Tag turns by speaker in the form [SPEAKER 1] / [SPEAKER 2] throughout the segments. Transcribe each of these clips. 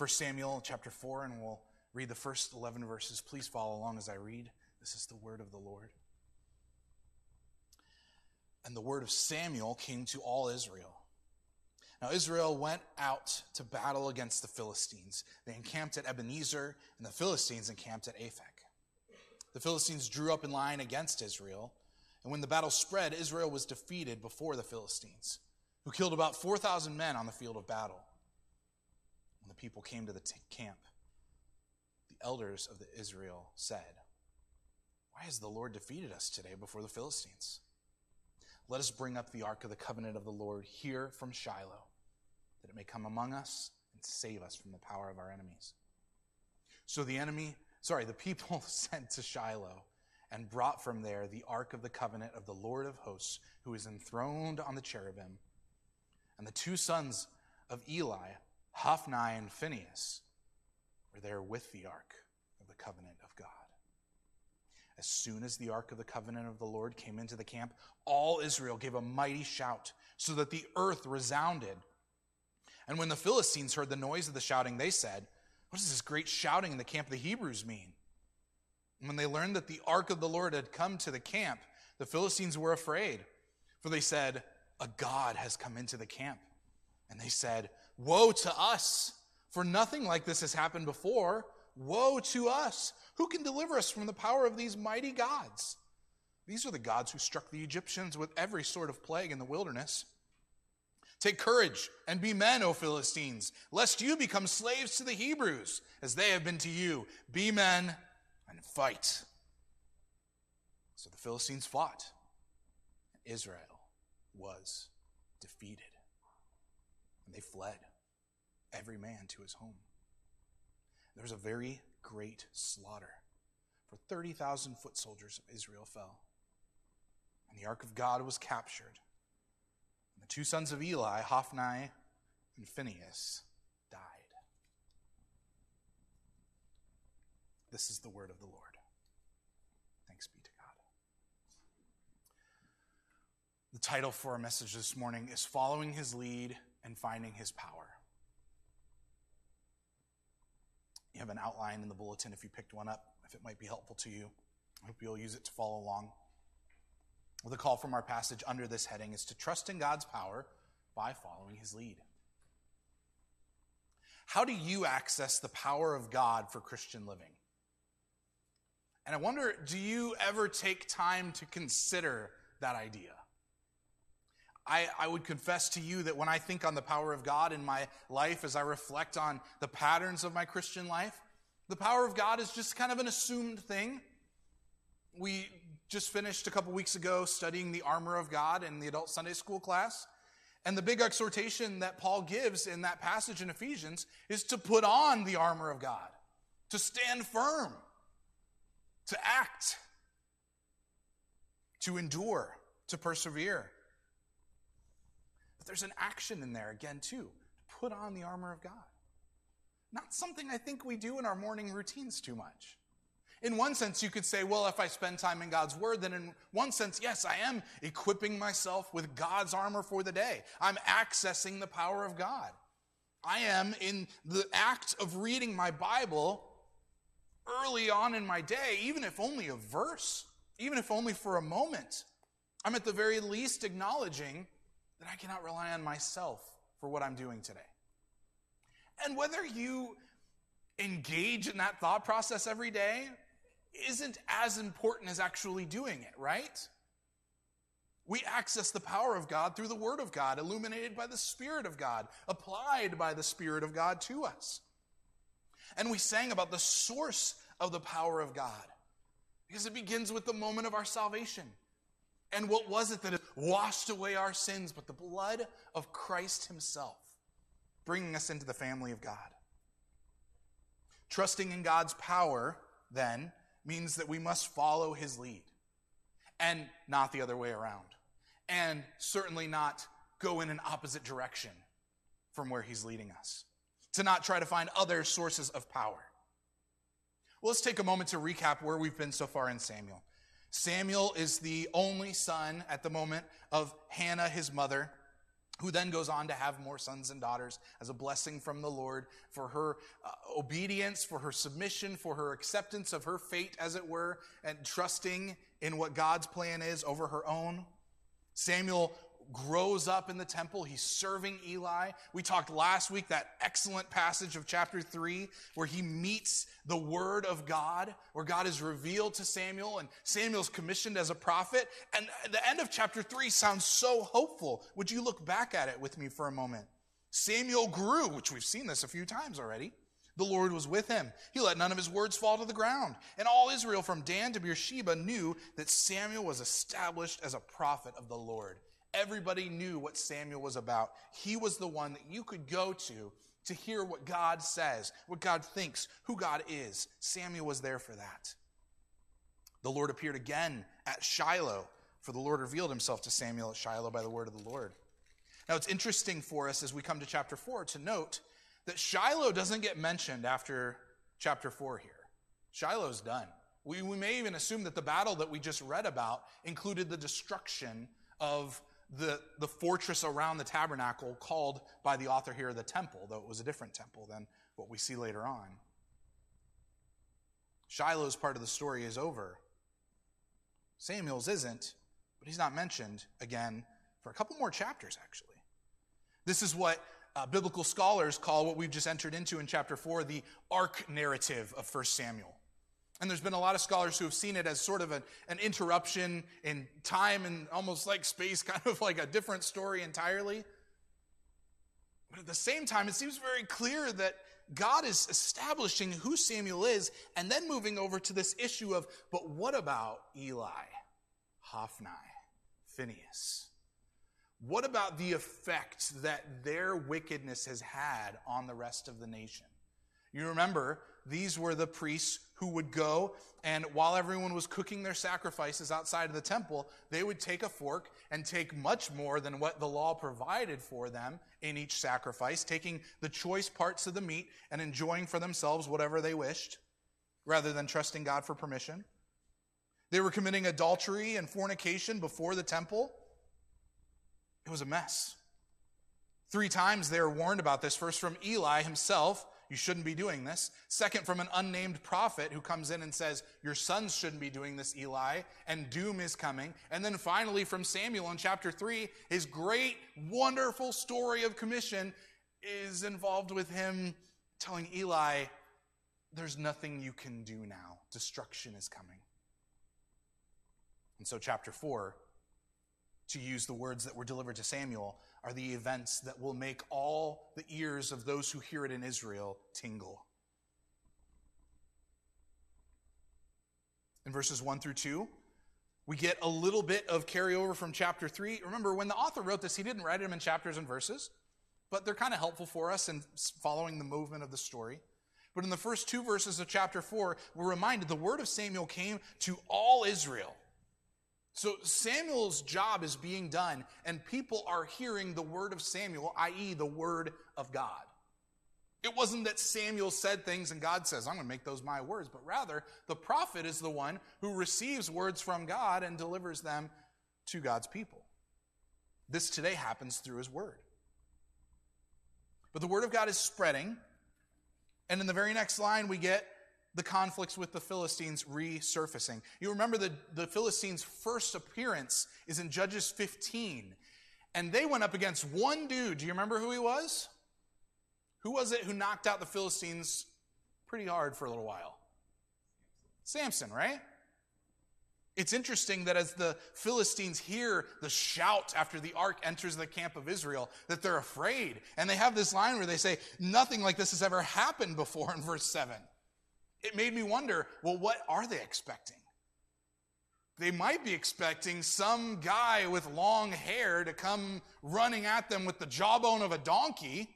[SPEAKER 1] 1 Samuel chapter 4, and we'll read the first 11 verses. Please follow along as I read. This is the word of the Lord. And the word of Samuel came to all Israel. Now, Israel went out to battle against the Philistines. They encamped at Ebenezer, and the Philistines encamped at Aphek. The Philistines drew up in line against Israel, and when the battle spread, Israel was defeated before the Philistines, who killed about 4,000 men on the field of battle. The people came to the t- camp, the elders of the Israel said, Why has the Lord defeated us today before the Philistines? Let us bring up the ark of the covenant of the Lord here from Shiloh, that it may come among us and save us from the power of our enemies. So the enemy, sorry, the people sent to Shiloh and brought from there the ark of the covenant of the Lord of hosts, who is enthroned on the cherubim. And the two sons of Eli, Hophni and Phinehas, were there with the ark of the covenant of God. As soon as the ark of the covenant of the Lord came into the camp, all Israel gave a mighty shout, so that the earth resounded. And when the Philistines heard the noise of the shouting, they said, What does this great shouting in the camp of the Hebrews mean? And when they learned that the ark of the Lord had come to the camp, the Philistines were afraid, for they said, A God has come into the camp. And they said, Woe to us, for nothing like this has happened before. Woe to us! Who can deliver us from the power of these mighty gods? These are the gods who struck the Egyptians with every sort of plague in the wilderness. Take courage and be men, O Philistines, lest you become slaves to the Hebrews, as they have been to you. Be men and fight. So the Philistines fought, and Israel was defeated. And they fled, every man to his home. There was a very great slaughter, for 30,000 foot soldiers of Israel fell. And the ark of God was captured. And the two sons of Eli, Hophni and Phinehas, died. This is the word of the Lord. Thanks be to God. The title for our message this morning is Following His Lead and Finding His Power. You have an outline in the bulletin if you picked one up, if it might be helpful to you. I hope you'll use it to follow along. The call from our passage under this heading is to trust in God's power by following his lead. How do you access the power of God for Christian living? And I wonder, do you ever take time to consider that idea? I, I, would confess to you that when I think on the power of God in my life, as I reflect on the patterns of my Christian life, the power of God is just kind of an assumed thing. We just finished a couple weeks ago studying the armor of God in the adult Sunday school class. And the big exhortation that Paul gives in that passage in Ephesians is to put on the armor of God, to stand firm, to act, to endure, to persevere. There's an action in there again, too, to put on the armor of God. Not something I think we do in our morning routines too much. In one sense, you could say, well, if I spend time in God's Word, then in one sense, yes, I am equipping myself with God's armor for the day. I'm accessing the power of God. I am in the act of reading my Bible early on in my day, even if only a verse, even if only for a moment. I'm at the very least acknowledging that I cannot rely on myself for what I'm doing today. And whether you engage in that thought process every day isn't as important as actually doing it, right? We access the power of God through the Word of God, illuminated by the Spirit of God, applied by the Spirit of God to us. And we sang about the source of the power of God because it begins with the moment of our salvation. And what was it that washed away our sins but the blood of Christ Himself, bringing us into the family of God? Trusting in God's power, then, means that we must follow his lead and not the other way around. And certainly not go in an opposite direction from where he's leading us. To not try to find other sources of power. Well, let's take a moment to recap where we've been so far in Samuel. Samuel is the only son at the moment of Hannah, his mother. who then goes on to have more sons and daughters as a blessing from the Lord for her uh, obedience, for her submission, for her acceptance of her fate, as it were, and trusting in what God's plan is over her own. Samuel grows up in the temple. He's serving Eli. We talked last week that excellent passage of chapter 3 where he meets the word of God, where God is revealed to Samuel and Samuel's commissioned as a prophet. And the end of chapter 3 sounds so hopeful. Would you look back at it with me for a moment? Samuel grew, which we've seen this a few times already. The Lord was with him. He let none of his words fall to the ground. And all Israel from Dan to Beersheba knew that Samuel was established as a prophet of the Lord. Everybody knew what Samuel was about. He was the one that you could go to to hear what God says, what God thinks, who God is. Samuel was there for that. The Lord appeared again at Shiloh, for the Lord revealed himself to Samuel at Shiloh by the word of the Lord. Now, it's interesting for us as we come to chapter 4 to note that Shiloh doesn't get mentioned after chapter 4 here. Shiloh's done. We, we may even assume that the battle that we just read about included the destruction of the, the fortress around the tabernacle called by the author here the temple, though it was a different temple than what we see later on. Shiloh's part of the story is over. Samuel's isn't, but he's not mentioned again for a couple more chapters, actually. This is what uh, biblical scholars call what we've just entered into in chapter 4 the ark narrative of 1 Samuel. And there's been a lot of scholars who have seen it as sort of an, an interruption in time and almost like space, kind of like a different story entirely. But at the same time, it seems very clear that God is establishing who Samuel is and then moving over to this issue of, but what about Eli, Hophni, Phinehas? What about the effect that their wickedness has had on the rest of the nation? You remember, these were the priests who would go and while everyone was cooking their sacrifices outside of the temple, they would take a fork and take much more than what the law provided for them in each sacrifice, taking the choice parts of the meat and enjoying for themselves whatever they wished, rather than trusting God for permission. They were committing adultery and fornication before the temple. It was a mess. Three times they were warned about this, first from Eli himself, you shouldn't be doing this. Second, from an unnamed prophet who comes in and says, Your sons shouldn't be doing this, Eli, and doom is coming. And then finally, from Samuel in chapter 3, his great, wonderful story of commission is involved with him telling Eli, There's nothing you can do now. Destruction is coming. And so, chapter 4, to use the words that were delivered to Samuel, are the events that will make all the ears of those who hear it in Israel tingle. In verses 1 through 2, we get a little bit of carryover from chapter 3. Remember, when the author wrote this, he didn't write them in chapters and verses, but they're kind of helpful for us in following the movement of the story. But in the first two verses of chapter 4, we're reminded the word of Samuel came to all Israel. So Samuel's job is being done, and people are hearing the word of Samuel, i.e., the word of God. It wasn't that Samuel said things and God says, I'm going to make those my words, but rather the prophet is the one who receives words from God and delivers them to God's people. This today happens through his word. But the word of God is spreading, and in the very next line, we get the conflicts with the Philistines resurfacing. You remember the, the Philistines' first appearance is in Judges 15. And they went up against one dude. Do you remember who he was? Who was it who knocked out the Philistines pretty hard for a little while? Samson, right? It's interesting that as the Philistines hear the shout after the ark enters the camp of Israel, that they're afraid. And they have this line where they say, Nothing like this has ever happened before in verse 7 it made me wonder well, what are they expecting? They might be expecting some guy with long hair to come running at them with the jawbone of a donkey.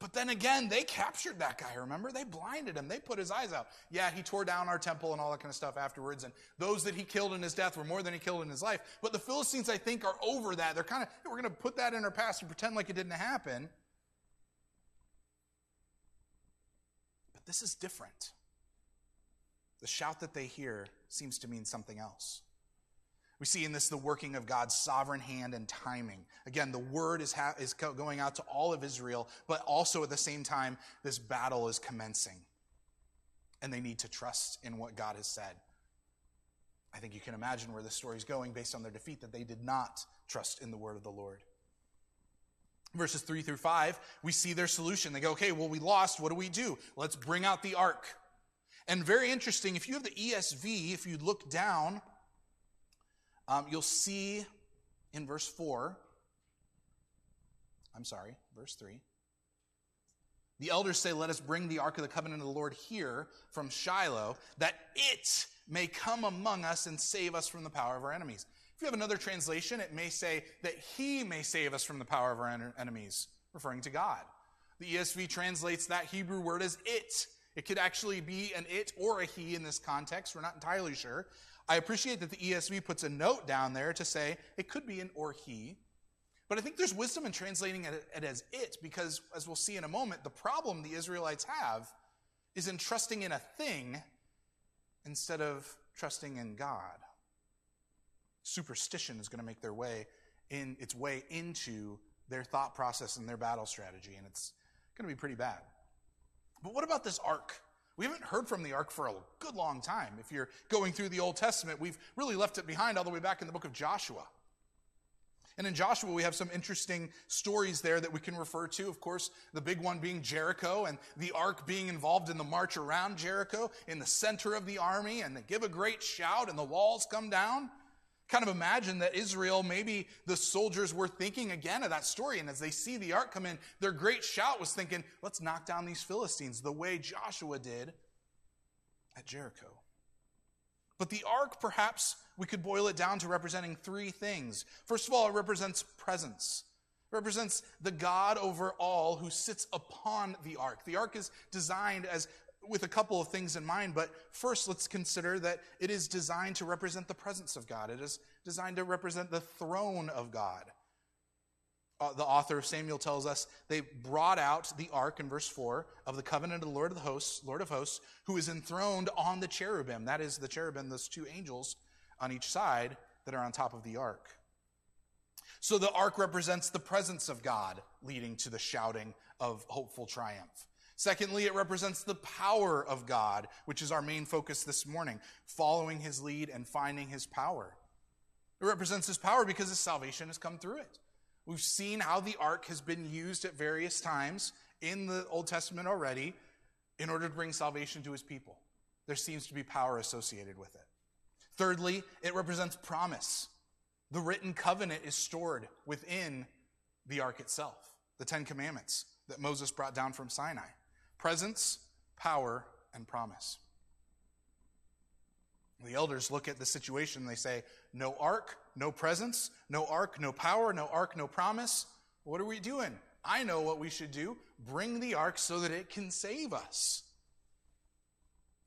[SPEAKER 1] But then again, they captured that guy, remember? They blinded him. They put his eyes out. Yeah, he tore down our temple and all that kind of stuff afterwards. And those that he killed in his death were more than he killed in his life. But the Philistines, I think, are over that. They're kind of, we're going to put that in our past and pretend like it didn't happen. But this is different. The shout that they hear seems to mean something else. We see in this the working of God's sovereign hand and timing. Again, the word is, ha- is going out to all of Israel, but also at the same time, this battle is commencing. And they need to trust in what God has said. I think you can imagine where the story is going based on their defeat, that they did not trust in the word of the Lord. Verses 3 through 5, we see their solution. They go, okay, well, we lost. What do we do? Let's bring out the ark. And very interesting, if you have the ESV, if you look down, um, you'll see in verse 4, I'm sorry, verse 3. The elders say, Let us bring the ark of the covenant of the Lord here from Shiloh, that it may come among us and save us from the power of our enemies. You have another translation, it may say that he may save us from the power of our enemies, referring to God. The ESV translates that Hebrew word as it. It could actually be an it or a he in this context. We're not entirely sure. I appreciate that the ESV puts a note down there to say it could be an or he. But I think there's wisdom in translating it, as it because, as we'll see in a moment, the problem the Israelites have is in trusting in a thing instead of trusting in God. Superstition is going to make their way in its way into their thought process and their battle strategy, and it's going to be pretty bad. But what about this ark? We haven't heard from the ark for a good long time. If you're going through the Old Testament, we've really left it behind all the way back in the book of Joshua. And in Joshua, we have some interesting stories there that we can refer to. Of course, the big one being Jericho and the ark being involved in the march around Jericho in the center of the army, and they give a great shout, and the walls come down. Kind of imagine that Israel, maybe the soldiers were thinking again of that story. And as they see the ark come in, their great shout was thinking, let's knock down these Philistines the way Joshua did at Jericho. But the ark, perhaps we could boil it down to representing three things. First of all, it represents presence. Represents the God over all who sits upon the ark. The ark is designed as with a couple of things in mind, but first let's consider that it is designed to represent the presence of God. It is designed to represent the throne of God. Uh, the author of Samuel tells us they brought out the ark in verse 4 of the covenant of the Lord of the hosts, Lord of hosts, who is enthroned on the cherubim. That is the cherubim, those two angels on each side that are on top of the ark. So the ark represents the presence of God leading to the shouting of hopeful triumph. Secondly, it represents the power of God, which is our main focus this morning, following his lead and finding his power. It represents his power because his salvation has come through it. We've seen how the ark has been used at various times in the Old Testament already in order to bring salvation to his people. There seems to be power associated with it. Thirdly, it represents promise. The written covenant is stored within the ark itself, the Ten Commandments that Moses brought down from Sinai presence, power, and promise. The elders look at the situation and they say, No ark, no presence, no ark, no power, no ark, no promise. What are we doing? I know what we should do. Bring the ark so that it can save us.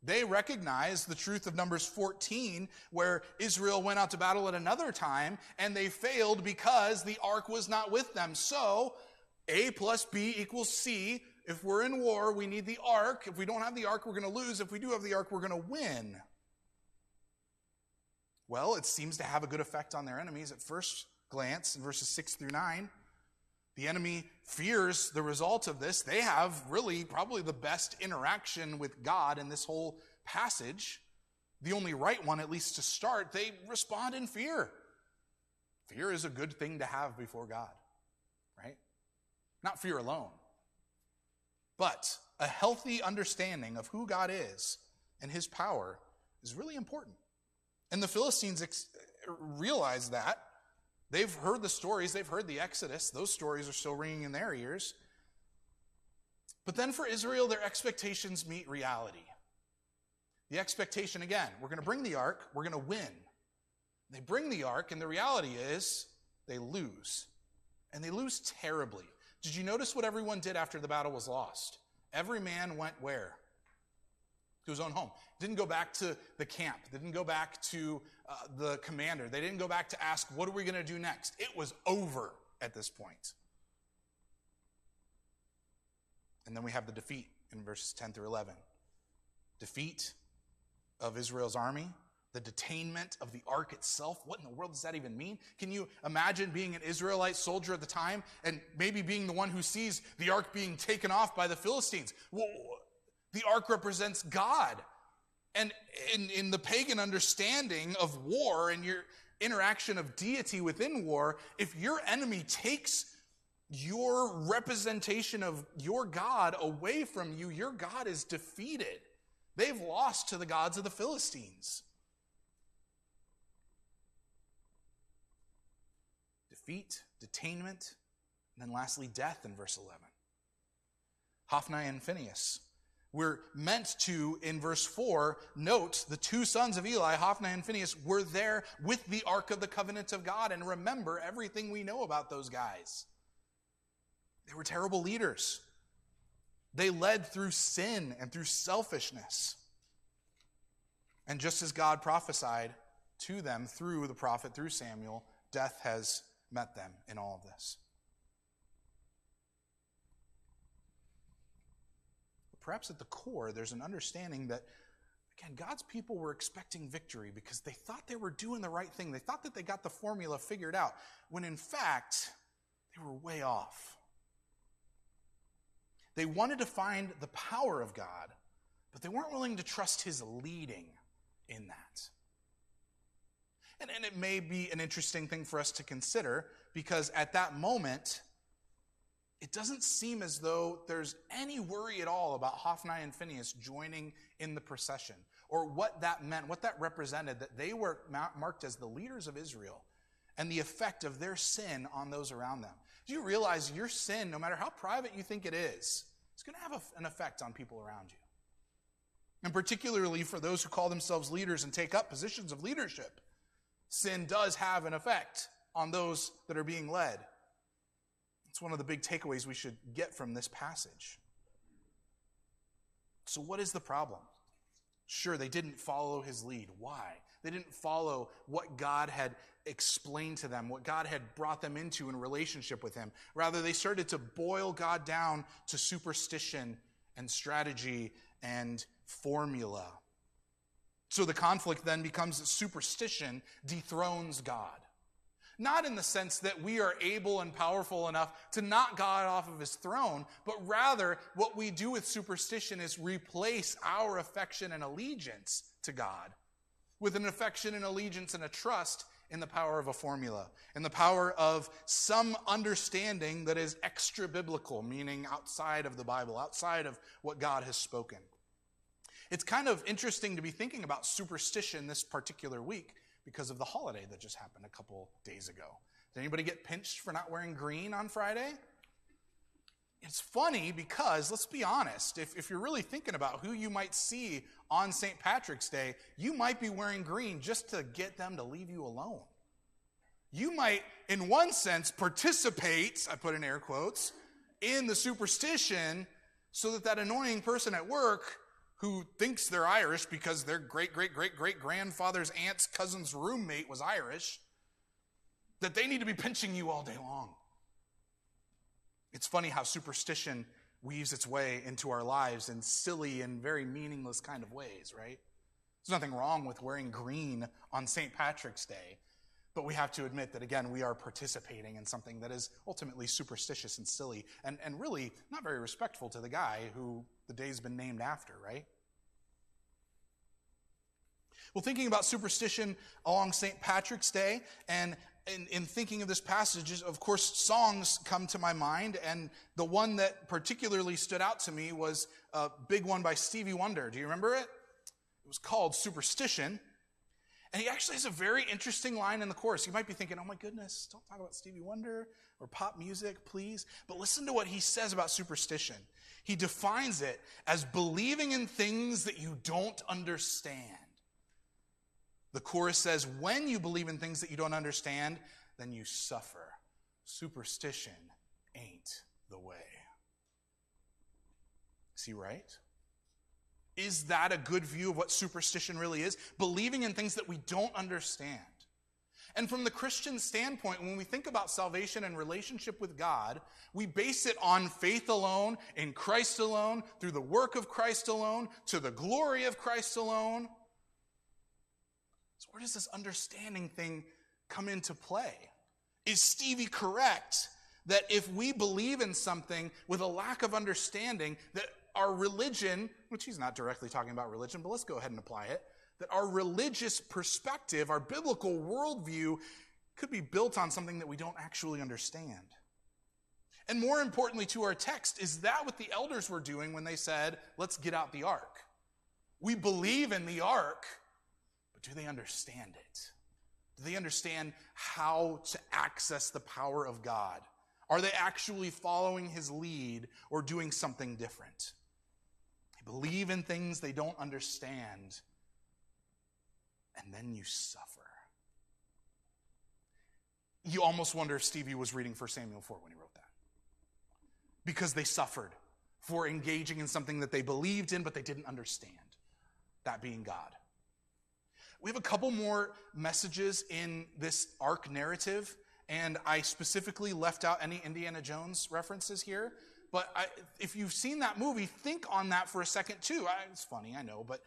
[SPEAKER 1] They recognize the truth of Numbers 14, where Israel went out to battle at another time and they failed because the ark was not with them. So, A plus B equals C. If we're in war, we need the ark. If we don't have the ark, we're going to lose. If we do have the ark, we're going to win. Well, it seems to have a good effect on their enemies at first glance in verses 6 through 9. The enemy fears the result of this. They have really probably the best interaction with God in this whole passage. The only right one, at least to start, they respond in fear. Fear is a good thing to have before God, right? Not fear alone. But a healthy understanding of who God is and his power is really important. And the Philistines ex- realize that. They've heard the stories, they've heard the Exodus. Those stories are still ringing in their ears. But then for Israel, their expectations meet reality. The expectation, again, we're going to bring the ark, we're going to win. They bring the ark, and the reality is they lose. And they lose terribly. Did you notice what everyone did after the battle was lost? Every man went where? To his own home. Didn't go back to the camp. Didn't go back to uh, the commander. They didn't go back to ask, what are we going to do next? It was over at this point. And then we have the defeat in verses 10 through 11. Defeat of Israel's army, the detainment of the ark itself. What in the world does that even mean? Can you imagine being an Israelite soldier at the time and maybe being the one who sees the ark being taken off by the Philistines? Well, the ark represents God. And in, in the pagan understanding of war and your interaction of deity within war, if your enemy takes your representation of your God away from you, your God is defeated. They've lost to the gods of the Philistines. Defeat, detainment, and then lastly, death in verse 11. Hophni and Phinehas. We're meant to, in verse 4, note the two sons of Eli, Hophni and Phinehas, were there with the Ark of the Covenant of God and remember everything we know about those guys. They were terrible leaders. They led through sin and through selfishness. And just as God prophesied to them through the prophet, through Samuel, death has met them in all of this. Perhaps at the core, there's an understanding that, again, God's people were expecting victory because they thought they were doing the right thing. They thought that they got the formula figured out, when in fact, they were way off. They wanted to find the power of God, but they weren't willing to trust his leading in that. And, and it may be an interesting thing for us to consider because at that moment, it doesn't seem as though there's any worry at all about Hophni and Phinehas joining in the procession or what that meant, what that represented, that they were marked as the leaders of Israel and the effect of their sin on those around them. Do you realize your sin, no matter how private you think it is, it's going to have an effect on people around you? And particularly for those who call themselves leaders and take up positions of leadership, sin does have an effect on those that are being led. It's one of the big takeaways we should get from this passage. So, what is the problem? Sure, they didn't follow his lead. Why? They didn't follow what God had explained to them, what God had brought them into in relationship with Him. Rather, they started to boil God down to superstition and strategy and formula. So the conflict then becomes that superstition dethrones God. Not in the sense that we are able and powerful enough to knock God off of his throne, but rather what we do with superstition is replace our affection and allegiance to God with an affection and allegiance and a trust in the power of a formula, in the power of some understanding that is extra biblical, meaning outside of the Bible, outside of what God has spoken. It's kind of interesting to be thinking about superstition this particular week because of the holiday that just happened a couple days ago. Did anybody get pinched for not wearing green on Friday? It's funny because, let's be honest, if, if you're really thinking about who you might see on St. Patrick's Day, you might be wearing green just to get them to leave you alone. You might, in one sense, participate, I put in air quotes, in the superstition so that that annoying person at work who thinks they're Irish because their great, great, great, great grandfather's aunt's cousin's roommate was Irish, that they need to be pinching you all day long. It's funny how superstition weaves its way into our lives in silly and very meaningless kind of ways, right? There's nothing wrong with wearing green on St. Patrick's Day, but we have to admit that, again, we are participating in something that is ultimately superstitious and silly and, and really not very respectful to the guy who the day's been named after, right? Well, thinking about superstition along St. Patrick's Day and in, in, thinking of this passage, of course, songs come to my mind, and the one that particularly stood out to me was a big one by Stevie Wonder. Do you remember it? It was called Superstition. And he actually has a very interesting line in the chorus. You might be thinking, oh my goodness, don't talk about Stevie Wonder or pop music, please. But listen to what he says about superstition. He defines it as believing in things that you don't understand. The chorus says, when you believe in things that you don't understand, then you suffer. Superstition ain't the way. See, right? Is that a good view of what superstition really is? Believing in things that we don't understand. And from the Christian standpoint, when we think about salvation and relationship with God, we base it on faith alone, in Christ alone, through the work of Christ alone, to the glory of Christ alone. So, where does this understanding thing come into play? Is Stevie correct that if we believe in something with a lack of understanding, that our religion, which he's not directly talking about religion, but let's go ahead and apply it, that our religious perspective, our biblical worldview, could be built on something that we don't actually understand. And more importantly to our text, is that what the elders were doing when they said, let's get out the ark? We believe in the ark, but do they understand it? Do they understand how to access the power of God? Are they actually following his lead or doing something different? Believe in things they don't understand, and then you suffer. You almost wonder if Stevie was reading 1 Samuel 4 when he wrote that. Because they suffered for engaging in something that they believed in but they didn't understand, that being God. We have a couple more messages in this ark narrative, and I specifically left out any Indiana Jones references here. But I, if you've seen that movie, think on that for a second too. I, it's funny, I know, but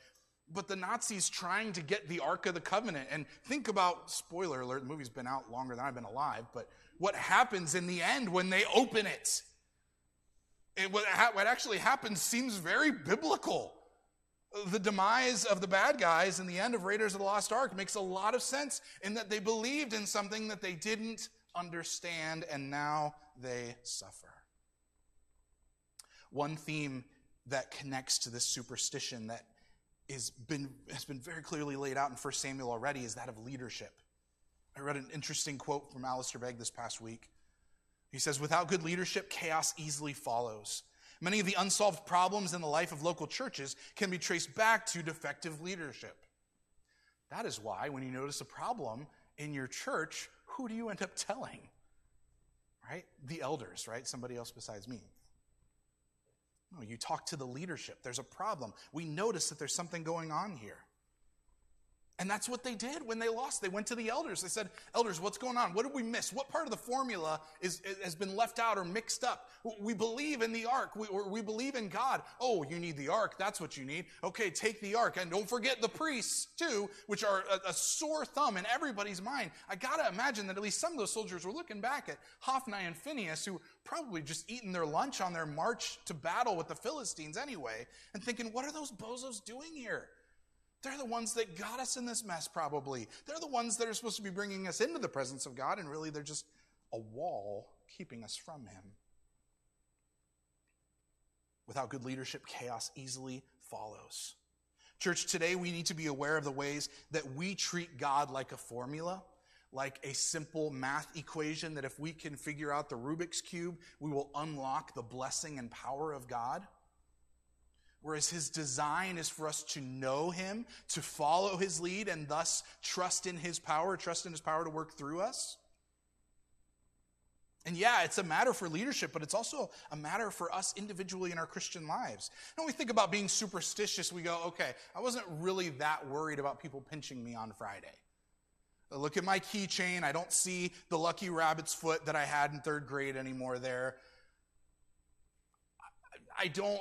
[SPEAKER 1] but the Nazis trying to get the Ark of the Covenant. And think about, spoiler alert, the movie's been out longer than I've been alive, but what happens in the end when they open it? it what, ha- what actually happens seems very biblical. The demise of the bad guys in the end of Raiders of the Lost Ark makes a lot of sense in that they believed in something that they didn't understand and now they suffer. One theme that connects to this superstition that is been, has been very clearly laid out in 1 Samuel already is that of leadership. I read an interesting quote from Alistair Begg this past week. He says, Without good leadership, chaos easily follows. Many of the unsolved problems in the life of local churches can be traced back to defective leadership. That is why, when you notice a problem in your church, who do you end up telling? Right? The elders, right? Somebody else besides me. No, you talk to the leadership. There's a problem. We notice that there's something going on here. And that's what they did when they lost. They went to the elders. They said, Elders, what's going on? What did we miss? What part of the formula is, has been left out or mixed up? We believe in the ark. We, we believe in God. Oh, you need the ark. That's what you need. Okay, take the ark. And don't forget the priests, too, which are a, a sore thumb in everybody's mind. I got to imagine that at least some of those soldiers were looking back at Hophni and Phinehas, who probably just eating their lunch on their march to battle with the Philistines anyway, and thinking, what are those bozos doing here? They're the ones that got us in this mess, probably. They're the ones that are supposed to be bringing us into the presence of God, and really they're just a wall keeping us from Him. Without good leadership, chaos easily follows. Church, today we need to be aware of the ways that we treat God like a formula, like a simple math equation that if we can figure out the Rubik's Cube, we will unlock the blessing and power of God. Whereas his design is for us to know him, to follow his lead, and thus trust in his power, trust in his power to work through us. And yeah, it's a matter for leadership, but it's also a matter for us individually in our Christian lives. When we think about being superstitious, we go, okay, I wasn't really that worried about people pinching me on Friday. I look at my keychain. I don't see the lucky rabbit's foot that I had in third grade anymore there. I don't,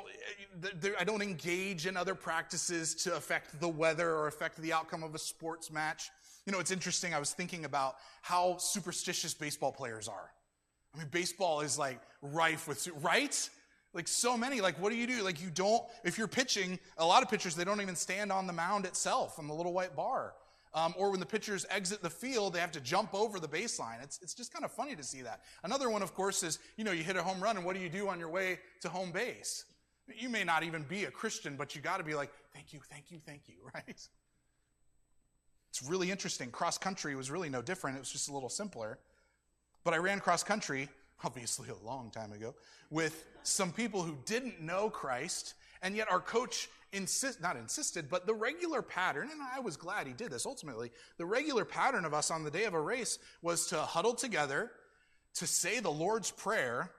[SPEAKER 1] eh, eh, I don't engage in other practices to affect the weather or affect the outcome of a sports match. You know, it's interesting. I was thinking about how superstitious baseball players are. I mean, baseball is like rife with, right? Like so many. Like, what do you do? Like, you don't, if you're pitching, a lot of pitchers, they don't even stand on the mound itself on the little white bar. Um, or when the pitchers exit the field, they have to jump over the baseline. It's, it's just kind of funny to see that. Another one, of course, is you know, you hit a home run, and what do you do on your way to home base? You may not even be a Christian, but you got to be like, thank you, thank you, thank you, right? It's really interesting. Cross country was really no different, it was just a little simpler. But I ran cross country, obviously a long time ago, with some people who didn't know Christ, and yet our coach insist, not insisted, but the regular pattern, and I was glad he did this ultimately, the regular pattern of us on the day of a race was to huddle together, to say the Lord's Prayer,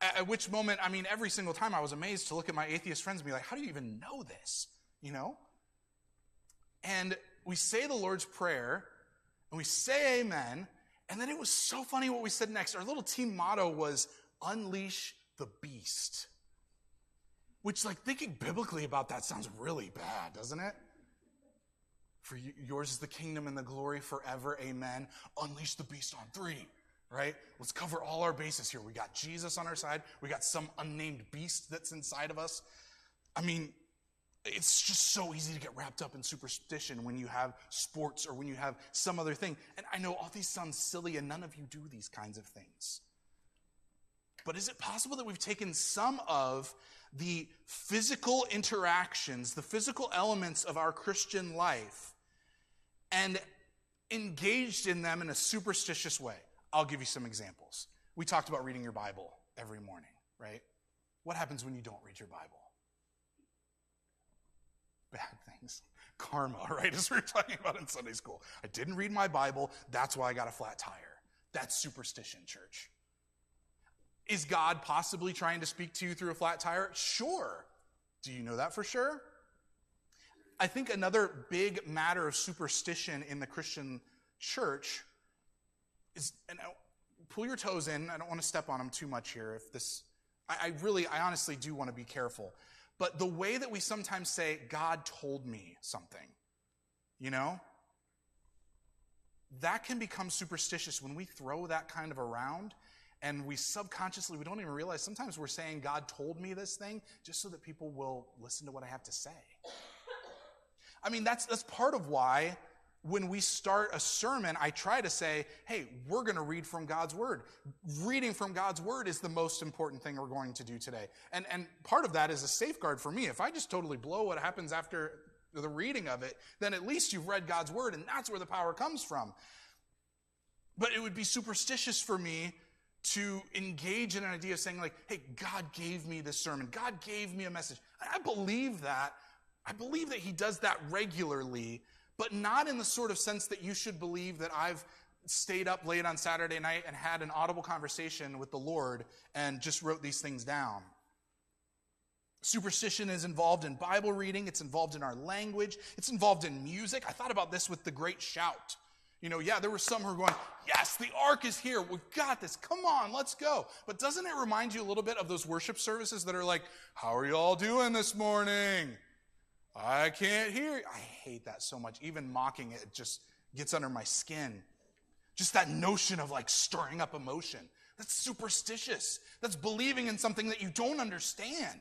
[SPEAKER 1] at which moment, I mean, every single time I was amazed to look at my atheist friends and be like, how do you even know this? You know? And we say the Lord's Prayer, and we say amen, and then it was so funny what we said next. Our little team motto was unleash the beast. Which, like, thinking biblically about that sounds really bad, doesn't it? For yours is the kingdom and the glory forever. Amen. Unleash the beast on three, right? Let's cover all our bases here. We got Jesus on our side. We got some unnamed beast that's inside of us. I mean, it's just so easy to get wrapped up in superstition when you have sports or when you have some other thing. And I know all these sound silly and none of you do these kinds of things. But is it possible that we've taken some of the physical interactions, the physical elements of our Christian life, and engaged in them in a superstitious way? I'll give you some examples. We talked about reading your Bible every morning, right? What happens when you don't read your Bible? bad things. Karma, right? As we were talking about in Sunday school. I didn't read my Bible. That's why I got a flat tire. That's superstition, church. Is God possibly trying to speak to you through a flat tire? Sure. Do you know that for sure? I think another big matter of superstition in the Christian church is, and uh, pull your toes in. I don't want to step on them too much here. If this, I, I really, I honestly do want to be careful. But the way that we sometimes say, God told me something, you know, that can become superstitious when we throw that kind of around and we subconsciously, we don't even realize sometimes we're saying, God told me this thing just so that people will listen to what I have to say. I mean, that's, that's part of why when we start a sermon, I try to say, hey, we're going to read from God's Word. Reading from God's Word is the most important thing we're going to do today. And, and part of that is a safeguard for me. If I just totally blow what happens after the reading of it, then at least you've read God's Word, and that's where the power comes from. But it would be superstitious for me to engage in an idea of saying, like, hey, God gave me this sermon. God gave me a message. I believe that. I believe that He does that regularly but not in the sort of sense that you should believe that I've stayed up late on Saturday night and had an audible conversation with the Lord and just wrote these things down. Superstition is involved in Bible reading, it's involved in our language, it's involved in music. I thought about this with the great shout. You know, yeah, there were some who were going, Yes, the ark is here. We've got this. Come on, let's go. But doesn't it remind you a little bit of those worship services that are like, How are you all doing this morning? I can't hear. I hate that so much. Even mocking it just gets under my skin. Just that notion of like stirring up emotion. That's superstitious. That's believing in something that you don't understand.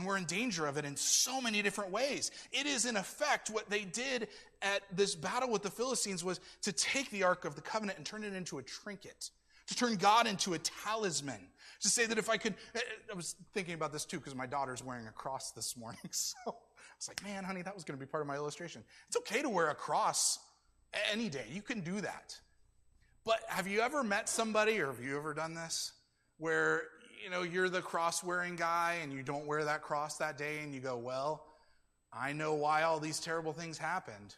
[SPEAKER 1] And we're in danger of it in so many different ways. It is, in effect, what they did at this battle with the Philistines was to take the Ark of the Covenant and turn it into a trinket, to turn God into a talisman, to say that if I could, eh, eh, I was thinking about this too because my daughter's wearing a cross this morning. So I was like, man, honey, that was going to be part of my illustration. It's okay to wear a cross any day. You can do that. But have you ever met somebody or have you ever done this where, you know, you're the cross wearing guy and you don't wear that cross that day and you go, well, I know why all these terrible things happened.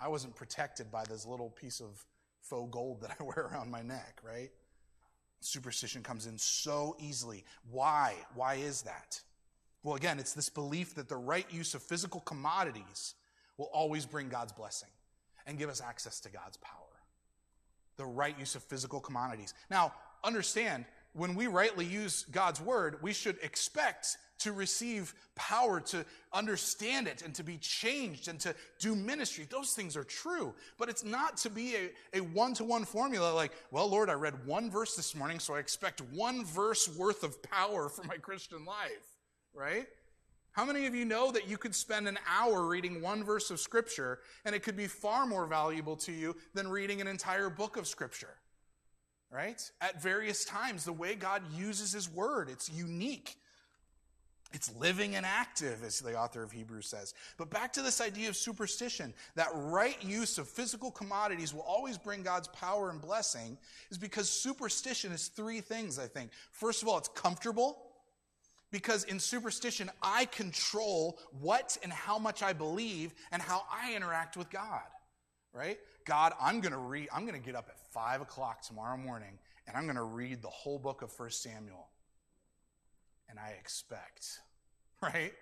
[SPEAKER 1] I wasn't protected by this little piece of faux gold that I wear around my neck, right? superstition comes in so easily. Why? Why is that? Well, again, it's this belief that the right use of physical commodities will always bring God's blessing and give us access to God's power. The right use of physical commodities. Now, understand, when we rightly use God's word, we should expect to receive power to understand it and to be changed and to do ministry. Those things are true. But it's not to be a, one to one formula like, well, Lord, I read one verse this morning, so I expect one verse worth of power for my Christian life, right? How many of you know that you could spend an hour reading one verse of Scripture and it could be far more valuable to you than reading an entire book of Scripture? Right? At various times, the way God uses His Word, it's unique. It's living and active, as the author of Hebrews says. But back to this idea of superstition, that right use of physical commodities will always bring God's power and blessing, is because superstition is three things, I think. First of all, it's comfortable, because in superstition, I control what and how much I believe and how I interact with God, right? God, I'm going to read, I'm going to get up at five o'clock tomorrow morning and I'm going to read the whole book of First Samuel and I expect, right?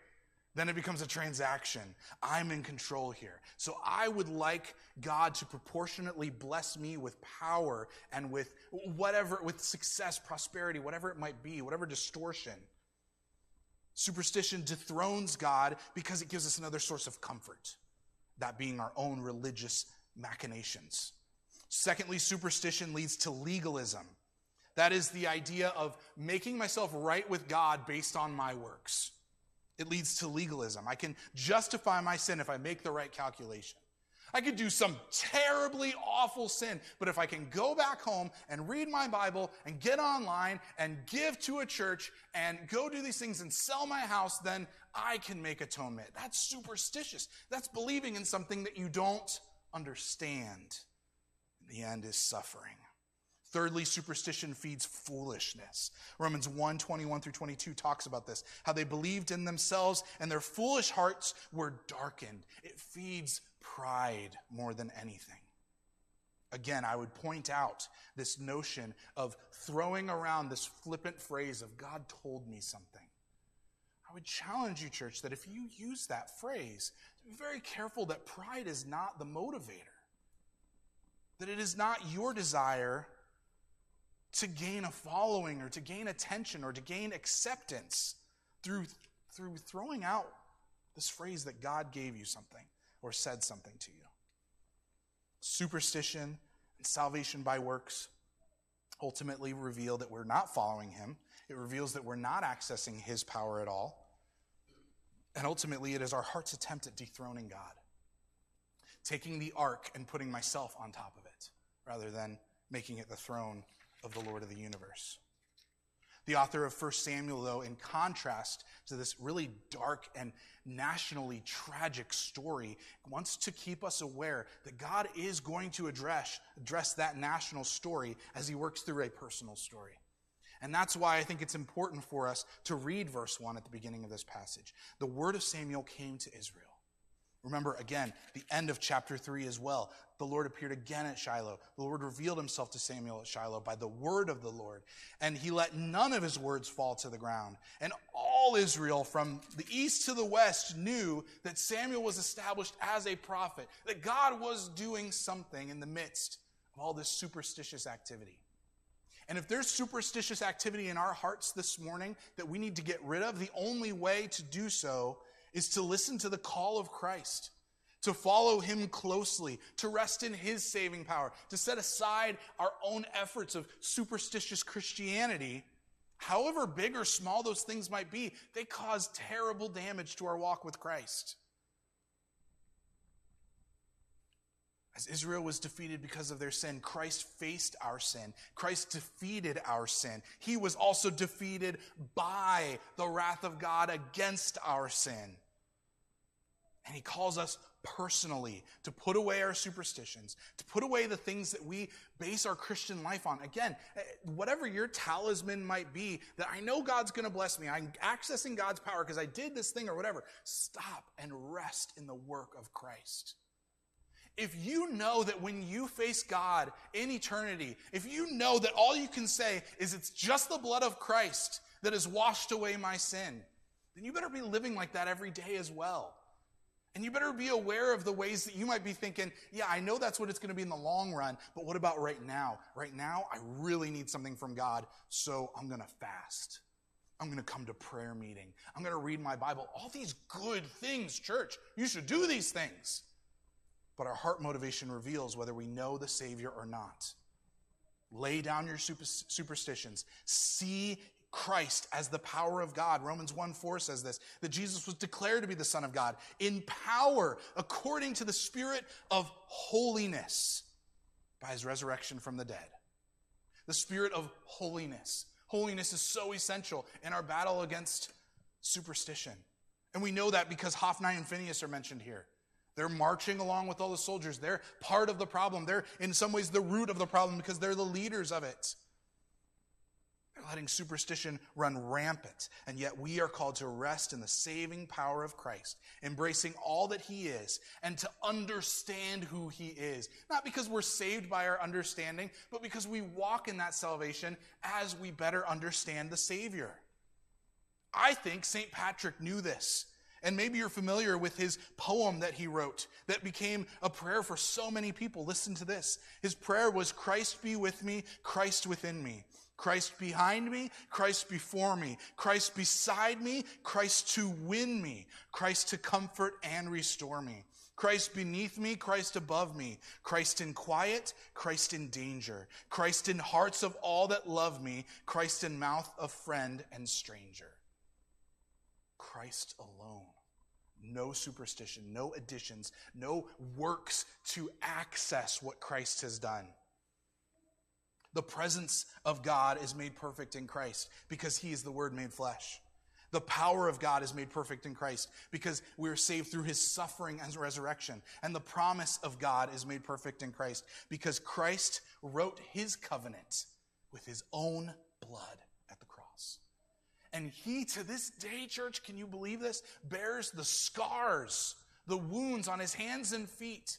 [SPEAKER 1] Then it becomes a transaction. I'm in control here. So I would like God to proportionately bless me with power and with whatever, with success, prosperity, whatever it might be, whatever distortion. Superstition dethrones God because it gives us another source of comfort. that being our own religious machinations. Secondly, superstition leads to legalism. That is the idea of making myself right with God based on my works. It leads to legalism. I can justify my sin if I make the right calculation. I could do some terribly awful sin, but if I can go back home and read my Bible and get online and give to a church and go do these things and sell my house, then I can make atonement. That's superstitious. That's believing in something that you don't understand. In the end is suffering. Thirdly, superstition feeds foolishness. Romans 1 21 through 22 talks about this how they believed in themselves and their foolish hearts were darkened. It feeds pride more than anything. Again, I would point out this notion of throwing around this flippant phrase of God told me something. I would challenge you, church, that if you use that phrase, be very careful that pride is not the motivator, that it is not your desire to gain a following or to gain attention or to gain acceptance through, through throwing out this phrase that God gave you something or said something to you. Superstition and salvation by works ultimately reveal that we're not following Him. It reveals that we're not accessing His power at all. And ultimately, it is our heart's attempt at dethroning God, taking the ark and putting myself on top of it, rather than making it the throne of the Lord of the universe. The author of 1 Samuel, though, in contrast to this really dark and nationally tragic story, wants to keep us aware that God is going to address, address that national story as he works through a personal story. And that's why I think it's important for us to read verse 1 at the beginning of this passage. The word of Samuel came to Israel. Remember, again, the end of chapter 3 as well. The Lord appeared again at Shiloh. The Lord revealed himself to Samuel at Shiloh by the word of the Lord. And he let none of his words fall to the ground. And all Israel from the east to the west knew that Samuel was established as a prophet, that God was doing something in the midst of all this superstitious activity. And if there's superstitious activity in our hearts this morning that we need to get rid of, the only way to do so is to listen to the call of Christ, to follow him closely, to rest in his saving power, to set aside our own efforts of superstitious Christianity. However big or small those things might be, they cause terrible damage to our walk with Christ. As Israel was defeated because of their sin, Christ faced our sin. Christ defeated our sin. He was also defeated by the wrath of God against our sin. And he calls us personally to put away our superstitions, to put away the things that we base our Christian life on. Again, eh, whatever your talisman might be, that I know God's going to bless me, I'm accessing God's power because I did this thing or whatever, stop and rest in the work of Christ. If you know that when you face God in eternity, if you know that all you can say is it's just the blood of Christ that has washed away my sin, then you better be living like that every day as well. And you better be aware of the ways that you might be thinking, yeah, I know that's what it's going to be in the long run, but what about right now? Right now, I really need something from God, so I'm going to fast. I'm going to come to prayer meeting. I'm going to read my Bible. All these good things, church. You should do these things. But our heart motivation reveals whether we know the Savior or not. Lay down your superstitions. See Christ as the power of God. Romans 1 4 says this that Jesus was declared to be the Son of God in power according to the Spirit of holiness by his resurrection from the dead. The Spirit of holiness. Holiness is so essential in our battle against superstition. And we know that because Hophni and Phinehas are mentioned here. They're marching along with all the soldiers. They're part of the problem. They're, in some ways, the root of the problem because they're the leaders of it They're letting superstition run rampant. And yet we are called to rest in the saving power of Christ, embracing all that he is, and to understand who he is. Not because we're saved by our understanding, but because we walk in that salvation as we better understand the Savior. I think St. Patrick knew this. And maybe you're familiar with his poem that he wrote that became a prayer for so many people. Listen to this. His prayer was Christ be with me, Christ within me. Christ behind me, Christ before me, Christ beside me, Christ to win me, Christ to comfort and restore me, Christ beneath me, Christ above me, Christ in quiet, Christ in danger, Christ in hearts of all that love me, Christ in mouth of friend and stranger. Christ alone. No superstition, no additions, no works to access what Christ has done. The presence of God is made perfect in Christ because he is the Word made flesh. The power of God is made perfect in Christ because we are saved through his suffering and resurrection. And the promise of God is made perfect in Christ because Christ wrote his covenant with his own blood. And he, to this day, church, can you believe this? Bears the scars, the wounds on his hands and feet.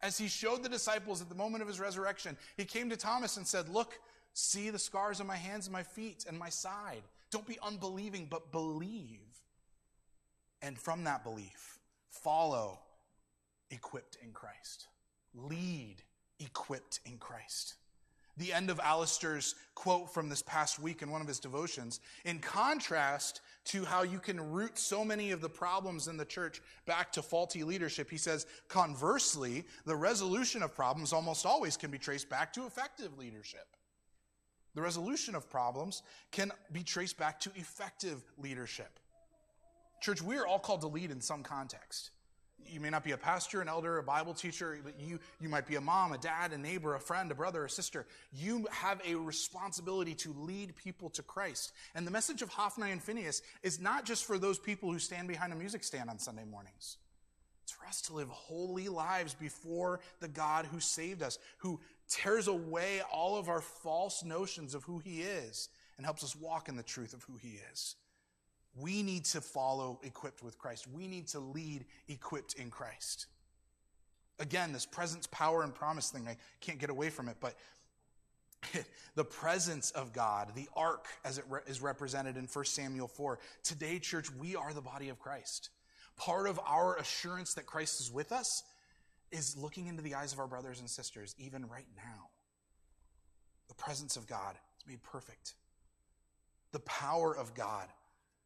[SPEAKER 1] As he showed the disciples at the moment of his resurrection, he came to Thomas and said, Look, see the scars on my hands and my feet and my side. Don't be unbelieving, but believe. And from that belief, follow equipped in Christ. Lead equipped in Christ the end of Alistair's quote from this past week in one of his devotions, in contrast to how you can root so many of the problems in the church back to faulty leadership, he says, conversely, the resolution of problems almost always can be traced back to effective leadership. The resolution of problems can be traced back to effective leadership. Church, we are all called to lead in some context. You may not be a pastor, an elder, a Bible teacher, but you, you might be a mom, a dad, a neighbor, a friend, a brother, a sister. You have a responsibility to lead people to Christ. And the message of Hophni and Phinehas is not just for those people who stand behind a music stand on Sunday mornings. It's for us to live holy lives before the God who saved us, who tears away all of our false notions of who he is and helps us walk in the truth of who he is. We need to follow equipped with Christ. We need to lead equipped in Christ. Again, this presence, power, and promise thing, I can't get away from it, but the presence of God, the ark as it re- is represented in 1 Samuel 4. Today, church, we are the body of Christ. Part of our assurance that Christ is with us is looking into the eyes of our brothers and sisters, even right now. The presence of God is made perfect. The power of God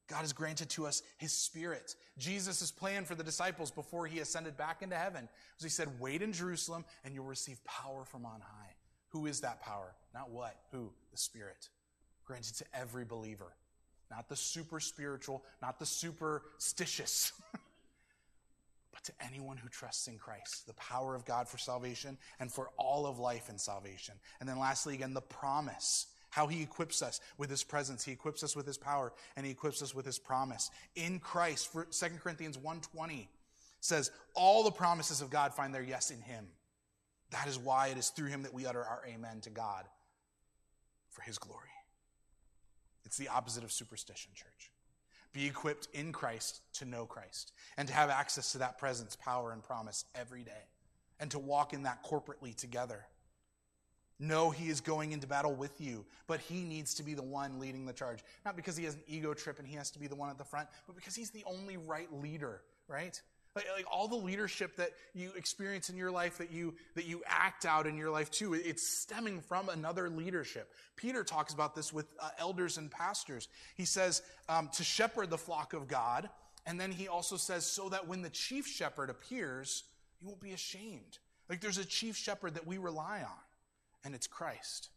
[SPEAKER 1] God has granted to us his spirit. Jesus' plan for the disciples before he ascended back into heaven was he said, Wait in Jerusalem and you'll receive power from on high. Who is that power? Not what? Who? The Spirit. Granted to every believer. Not the super spiritual, not the superstitious, but to anyone who trusts in Christ. The power of God for salvation and for all of life in salvation. And then lastly, again, the promise how he equips us with his presence. He equips us with his power and he equips us with his promise. In christ for 2 corinthians 1.20 says all the promises of god find their yes in him. That is why it is through him that we utter our amen to god for his glory. It's the opposite of superstition church. Be equipped in christ to know christ and to have access to that presence power and promise every day and to walk in that corporately together no, he is going into battle with you, but he needs to be the one leading the charge. Not because he has an ego trip and he has to be the one at the front, but because he's the only right leader, right? Like, like all the leadership that you experience in your life, that you, that you act out in your life too, it's stemming from another leadership. Peter talks about this with uh, elders and pastors. He says um, to shepherd the flock of God, and then he also says so that when the chief shepherd appears, you won't be ashamed. Like there's a chief shepherd that we rely on and it's Christ.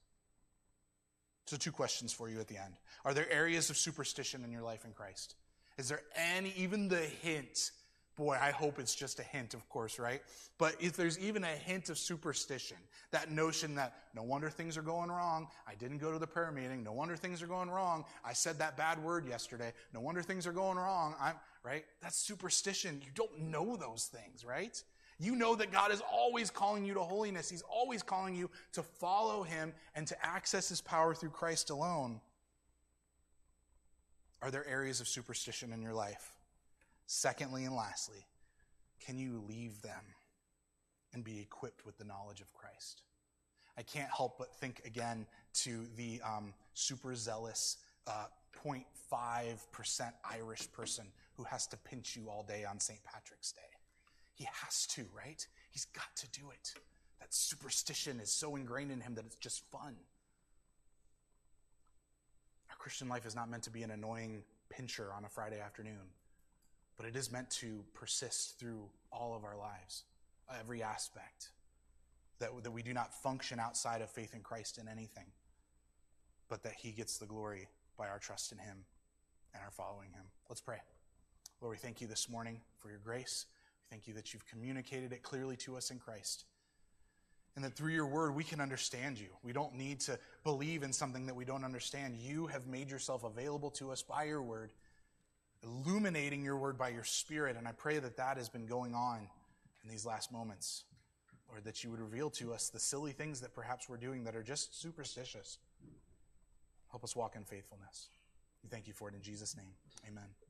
[SPEAKER 1] So, two questions for you at the end. Are there areas of superstition in your life in Christ? Is there any, even the hint? Boy, I hope it's just a hint, of course, right? But if there's even a hint of superstition, that notion that no wonder things are going wrong. I didn't go to the prayer meeting. No wonder things are going wrong. I said that bad word yesterday. No wonder things are going wrong. I'm, right? That's superstition. You don't know those things, right? You know that God is always calling you to holiness. He's always calling you to follow Him and to access His power through Christ alone. Are there areas of superstition in your life? Secondly and lastly, can you leave them and be equipped with the knowledge of Christ? I can't help but think again to the um, super zealous uh, 0.5% Irish person who has to pinch you all day on St. Patrick's Day. He has to, right? He's got to do it. That superstition is so ingrained in him that it's just fun. Our Christian life is not meant to be an annoying pincher on a Friday afternoon. but it is meant to persist through all of our lives, every aspect. That, that we do not function outside of faith in Christ in anything, but that He gets the glory by our trust in Him and our following Him. Let's pray. Lord, we thank you this morning for your grace. Thank you that you've communicated it clearly to us in Christ. And that through your word, we can understand you. We don't need to believe in something that we don't understand. You have made yourself available to us by your word, illuminating your word by your spirit. And I pray that that has been going on in these last moments. Lord, that you would reveal to us the silly things that perhaps we're doing that are just superstitious. Help us walk in faithfulness. We thank you for it in Jesus' name. Amen.